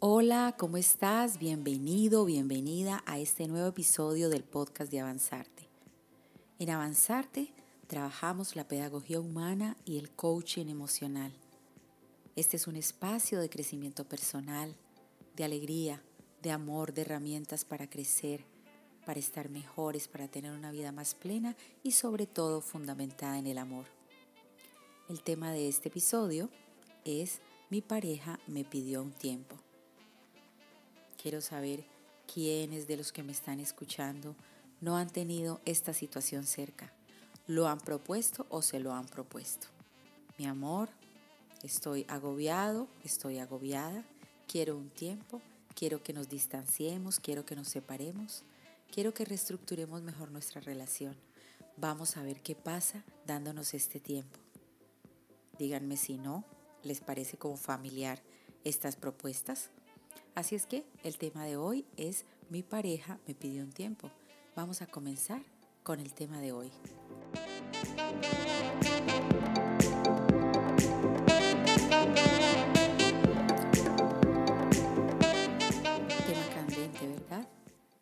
Hola, ¿cómo estás? Bienvenido, bienvenida a este nuevo episodio del podcast de Avanzarte. En Avanzarte trabajamos la pedagogía humana y el coaching emocional. Este es un espacio de crecimiento personal, de alegría, de amor, de herramientas para crecer, para estar mejores, para tener una vida más plena y sobre todo fundamentada en el amor. El tema de este episodio es Mi pareja me pidió un tiempo. Quiero saber quiénes de los que me están escuchando no han tenido esta situación cerca. ¿Lo han propuesto o se lo han propuesto? Mi amor, estoy agobiado, estoy agobiada, quiero un tiempo, quiero que nos distanciemos, quiero que nos separemos, quiero que reestructuremos mejor nuestra relación. Vamos a ver qué pasa dándonos este tiempo. Díganme si no, les parece como familiar estas propuestas. Así es que el tema de hoy es mi pareja me pidió un tiempo. Vamos a comenzar con el tema de hoy.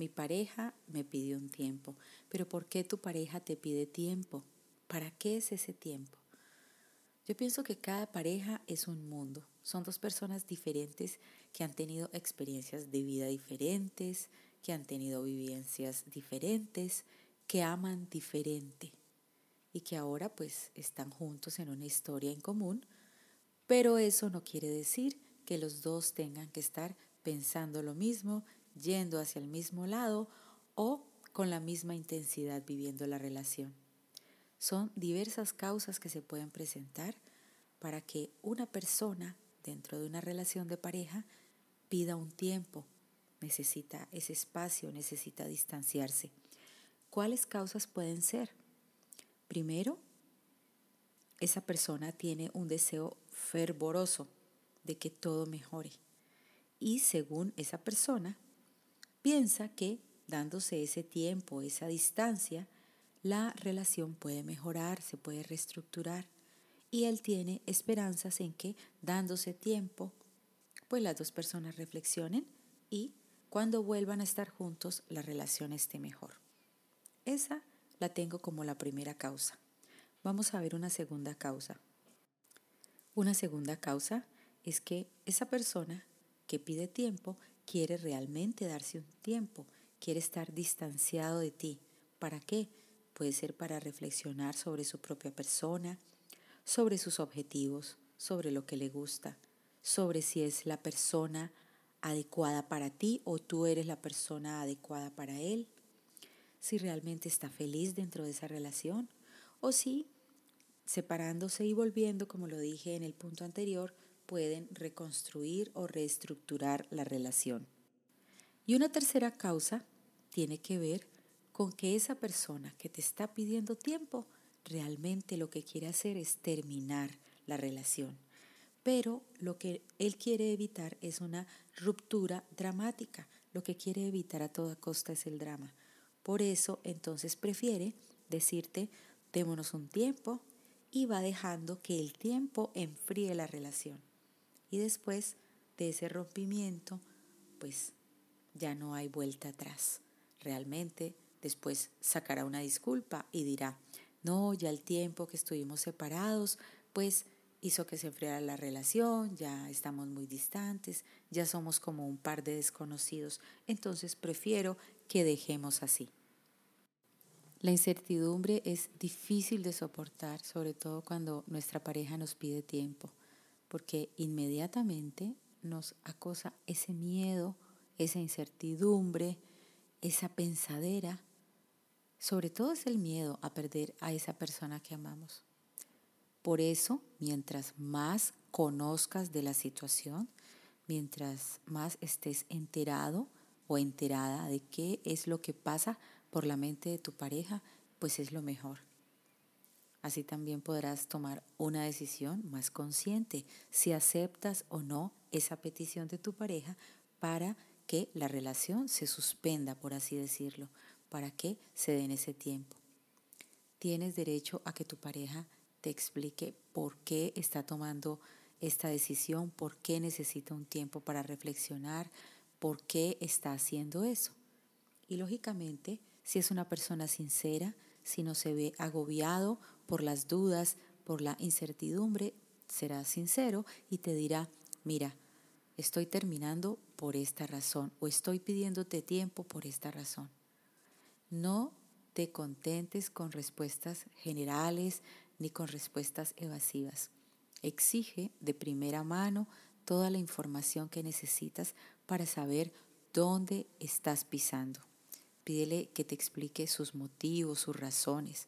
Mi pareja me pidió un tiempo. Pero ¿por qué tu pareja te pide tiempo? ¿Para qué es ese tiempo? Yo pienso que cada pareja es un mundo. Son dos personas diferentes que han tenido experiencias de vida diferentes, que han tenido vivencias diferentes, que aman diferente y que ahora pues están juntos en una historia en común, pero eso no quiere decir que los dos tengan que estar pensando lo mismo, yendo hacia el mismo lado o con la misma intensidad viviendo la relación. Son diversas causas que se pueden presentar para que una persona dentro de una relación de pareja pida un tiempo, necesita ese espacio, necesita distanciarse. ¿Cuáles causas pueden ser? Primero, esa persona tiene un deseo fervoroso de que todo mejore. Y según esa persona, piensa que dándose ese tiempo, esa distancia, la relación puede mejorar, se puede reestructurar. Y él tiene esperanzas en que dándose tiempo, pues las dos personas reflexionen y cuando vuelvan a estar juntos la relación esté mejor. Esa la tengo como la primera causa. Vamos a ver una segunda causa. Una segunda causa es que esa persona que pide tiempo quiere realmente darse un tiempo, quiere estar distanciado de ti. ¿Para qué? Puede ser para reflexionar sobre su propia persona, sobre sus objetivos, sobre lo que le gusta, sobre si es la persona adecuada para ti o tú eres la persona adecuada para él si realmente está feliz dentro de esa relación o si separándose y volviendo, como lo dije en el punto anterior, pueden reconstruir o reestructurar la relación. Y una tercera causa tiene que ver con que esa persona que te está pidiendo tiempo realmente lo que quiere hacer es terminar la relación. Pero lo que él quiere evitar es una ruptura dramática. Lo que quiere evitar a toda costa es el drama. Por eso entonces prefiere decirte, démonos un tiempo y va dejando que el tiempo enfríe la relación. Y después de ese rompimiento, pues ya no hay vuelta atrás. Realmente después sacará una disculpa y dirá, no, ya el tiempo que estuvimos separados, pues hizo que se enfriara la relación, ya estamos muy distantes, ya somos como un par de desconocidos, entonces prefiero que dejemos así. La incertidumbre es difícil de soportar, sobre todo cuando nuestra pareja nos pide tiempo, porque inmediatamente nos acosa ese miedo, esa incertidumbre, esa pensadera. Sobre todo es el miedo a perder a esa persona que amamos. Por eso, mientras más conozcas de la situación, mientras más estés enterado, o enterada de qué es lo que pasa por la mente de tu pareja, pues es lo mejor. Así también podrás tomar una decisión más consciente si aceptas o no esa petición de tu pareja para que la relación se suspenda, por así decirlo, para que se den ese tiempo. Tienes derecho a que tu pareja te explique por qué está tomando esta decisión, por qué necesita un tiempo para reflexionar, por qué está haciendo eso. Y lógicamente, si es una persona sincera, si no se ve agobiado por las dudas, por la incertidumbre, será sincero y te dirá, mira, estoy terminando por esta razón o estoy pidiéndote tiempo por esta razón. No te contentes con respuestas generales ni con respuestas evasivas. Exige de primera mano toda la información que necesitas para saber dónde estás pisando. Pídele que te explique sus motivos, sus razones.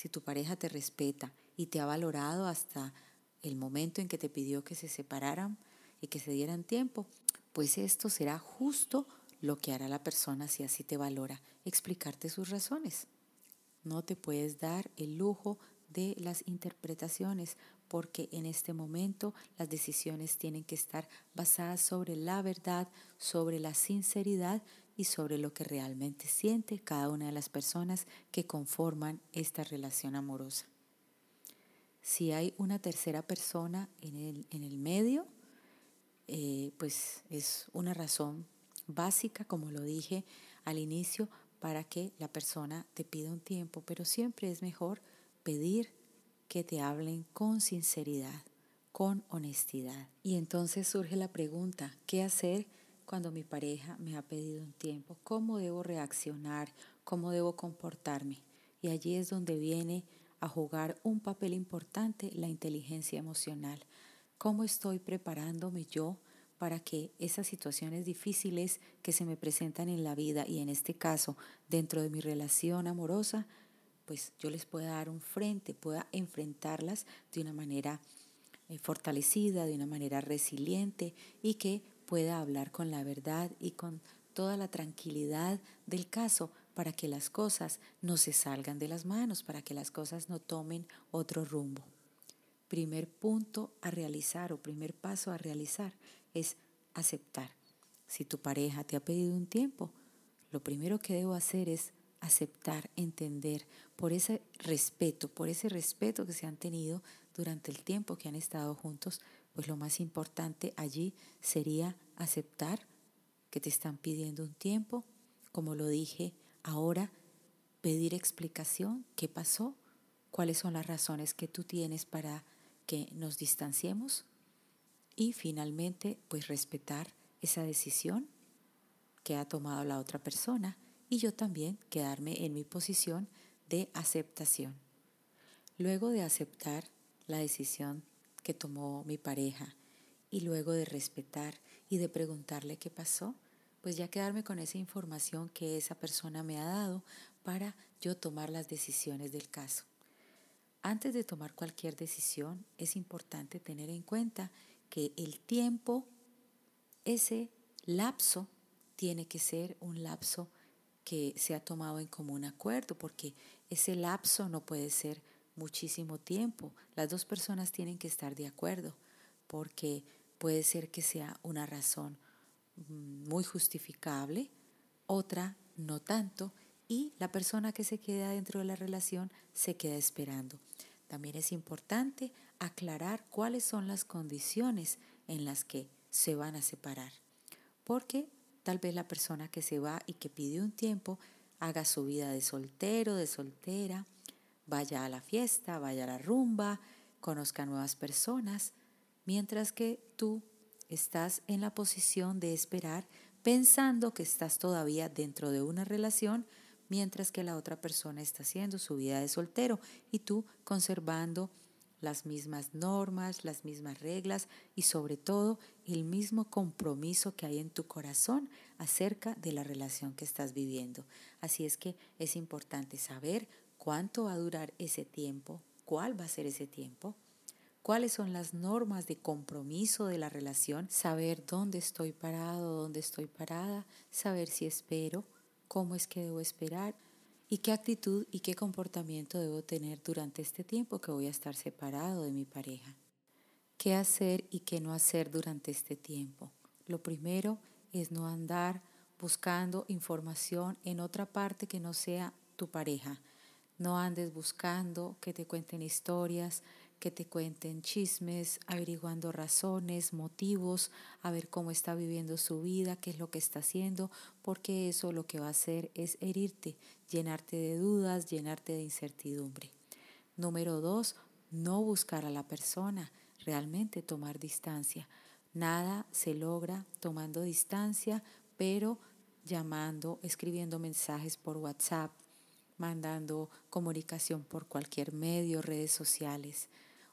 Si tu pareja te respeta y te ha valorado hasta el momento en que te pidió que se separaran y que se dieran tiempo, pues esto será justo lo que hará la persona si así te valora, explicarte sus razones. No te puedes dar el lujo de las interpretaciones porque en este momento las decisiones tienen que estar basadas sobre la verdad, sobre la sinceridad y sobre lo que realmente siente cada una de las personas que conforman esta relación amorosa. Si hay una tercera persona en el, en el medio, eh, pues es una razón básica, como lo dije al inicio, para que la persona te pida un tiempo, pero siempre es mejor pedir que te hablen con sinceridad, con honestidad. Y entonces surge la pregunta, ¿qué hacer cuando mi pareja me ha pedido un tiempo? ¿Cómo debo reaccionar? ¿Cómo debo comportarme? Y allí es donde viene a jugar un papel importante la inteligencia emocional. ¿Cómo estoy preparándome yo para que esas situaciones difíciles que se me presentan en la vida y en este caso dentro de mi relación amorosa pues yo les pueda dar un frente, pueda enfrentarlas de una manera eh, fortalecida, de una manera resiliente y que pueda hablar con la verdad y con toda la tranquilidad del caso para que las cosas no se salgan de las manos, para que las cosas no tomen otro rumbo. Primer punto a realizar o primer paso a realizar es aceptar. Si tu pareja te ha pedido un tiempo, lo primero que debo hacer es aceptar, entender, por ese respeto, por ese respeto que se han tenido durante el tiempo que han estado juntos, pues lo más importante allí sería aceptar que te están pidiendo un tiempo, como lo dije ahora, pedir explicación, qué pasó, cuáles son las razones que tú tienes para que nos distanciemos y finalmente pues respetar esa decisión que ha tomado la otra persona y yo también quedarme en mi posición de aceptación. Luego de aceptar la decisión que tomó mi pareja y luego de respetar y de preguntarle qué pasó, pues ya quedarme con esa información que esa persona me ha dado para yo tomar las decisiones del caso. Antes de tomar cualquier decisión es importante tener en cuenta que el tiempo, ese lapso, tiene que ser un lapso que se ha tomado en común acuerdo, porque ese lapso no puede ser muchísimo tiempo. Las dos personas tienen que estar de acuerdo, porque puede ser que sea una razón mm, muy justificable, otra no tanto, y la persona que se queda dentro de la relación se queda esperando. También es importante aclarar cuáles son las condiciones en las que se van a separar, porque Tal vez la persona que se va y que pide un tiempo haga su vida de soltero, de soltera, vaya a la fiesta, vaya a la rumba, conozca nuevas personas, mientras que tú estás en la posición de esperar pensando que estás todavía dentro de una relación, mientras que la otra persona está haciendo su vida de soltero y tú conservando las mismas normas, las mismas reglas y sobre todo el mismo compromiso que hay en tu corazón acerca de la relación que estás viviendo. Así es que es importante saber cuánto va a durar ese tiempo, cuál va a ser ese tiempo, cuáles son las normas de compromiso de la relación, saber dónde estoy parado, dónde estoy parada, saber si espero, cómo es que debo esperar y qué actitud y qué comportamiento debo tener durante este tiempo que voy a estar separado de mi pareja. ¿Qué hacer y qué no hacer durante este tiempo? Lo primero es no andar buscando información en otra parte que no sea tu pareja. No andes buscando que te cuenten historias, que te cuenten chismes, averiguando razones, motivos, a ver cómo está viviendo su vida, qué es lo que está haciendo, porque eso lo que va a hacer es herirte, llenarte de dudas, llenarte de incertidumbre. Número dos, no buscar a la persona, realmente tomar distancia. Nada se logra tomando distancia, pero llamando, escribiendo mensajes por WhatsApp, mandando comunicación por cualquier medio, redes sociales.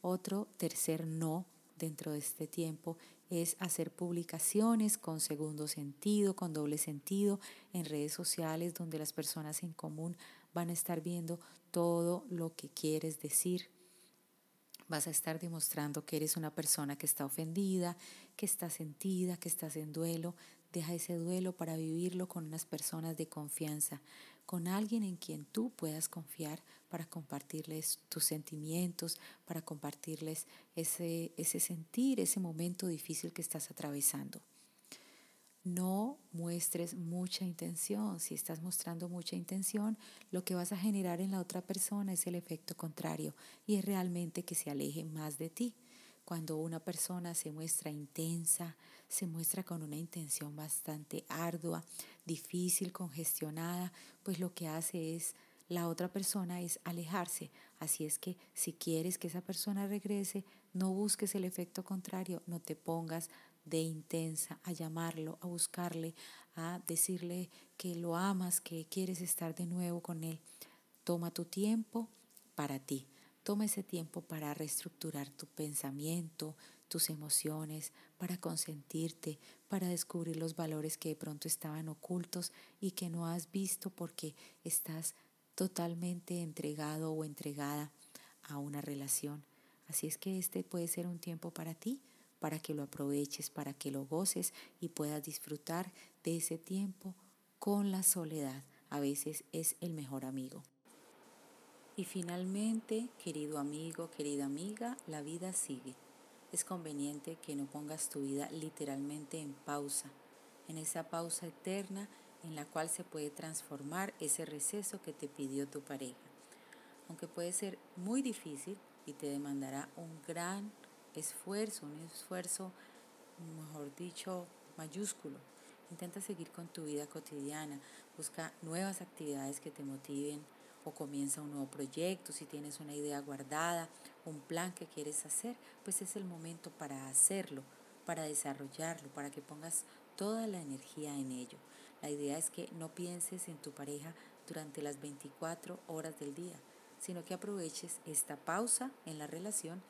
Otro tercer no dentro de este tiempo es hacer publicaciones con segundo sentido, con doble sentido en redes sociales donde las personas en común van a estar viendo todo lo que quieres decir. Vas a estar demostrando que eres una persona que está ofendida, que está sentida, que estás en duelo. Deja ese duelo para vivirlo con unas personas de confianza, con alguien en quien tú puedas confiar para compartirles tus sentimientos, para compartirles ese, ese sentir, ese momento difícil que estás atravesando. No muestres mucha intención. Si estás mostrando mucha intención, lo que vas a generar en la otra persona es el efecto contrario y es realmente que se aleje más de ti. Cuando una persona se muestra intensa, se muestra con una intención bastante ardua, difícil, congestionada, pues lo que hace es la otra persona es alejarse. Así es que si quieres que esa persona regrese, no busques el efecto contrario, no te pongas de intensa a llamarlo, a buscarle, a decirle que lo amas, que quieres estar de nuevo con él. Toma tu tiempo para ti. Toma ese tiempo para reestructurar tu pensamiento, tus emociones, para consentirte, para descubrir los valores que de pronto estaban ocultos y que no has visto porque estás totalmente entregado o entregada a una relación. Así es que este puede ser un tiempo para ti, para que lo aproveches, para que lo goces y puedas disfrutar de ese tiempo con la soledad. A veces es el mejor amigo. Y finalmente, querido amigo, querida amiga, la vida sigue. Es conveniente que no pongas tu vida literalmente en pausa, en esa pausa eterna en la cual se puede transformar ese receso que te pidió tu pareja. Aunque puede ser muy difícil y te demandará un gran esfuerzo, un esfuerzo, mejor dicho, mayúsculo. Intenta seguir con tu vida cotidiana, busca nuevas actividades que te motiven o comienza un nuevo proyecto, si tienes una idea guardada, un plan que quieres hacer, pues es el momento para hacerlo, para desarrollarlo, para que pongas toda la energía en ello. La idea es que no pienses en tu pareja durante las 24 horas del día, sino que aproveches esta pausa en la relación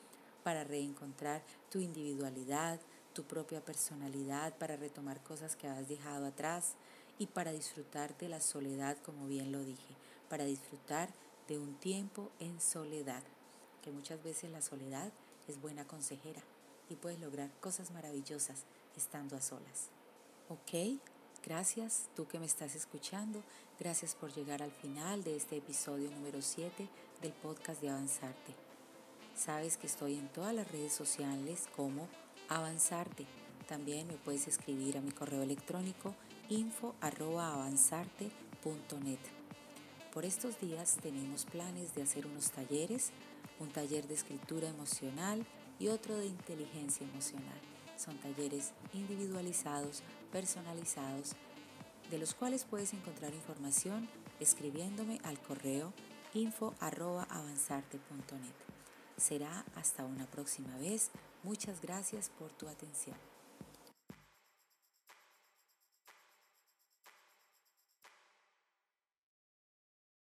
para reencontrar tu individualidad, tu propia personalidad, para retomar cosas que has dejado atrás y para disfrutar de la soledad, como bien lo dije para disfrutar de un tiempo en soledad, que muchas veces la soledad es buena consejera y puedes lograr cosas maravillosas estando a solas. ¿Ok? Gracias, tú que me estás escuchando, gracias por llegar al final de este episodio número 7 del podcast de Avanzarte. Sabes que estoy en todas las redes sociales como Avanzarte. También me puedes escribir a mi correo electrónico info.avanzarte.net. Por estos días tenemos planes de hacer unos talleres, un taller de escritura emocional y otro de inteligencia emocional. Son talleres individualizados, personalizados, de los cuales puedes encontrar información escribiéndome al correo info.avanzarte.net. Será hasta una próxima vez. Muchas gracias por tu atención.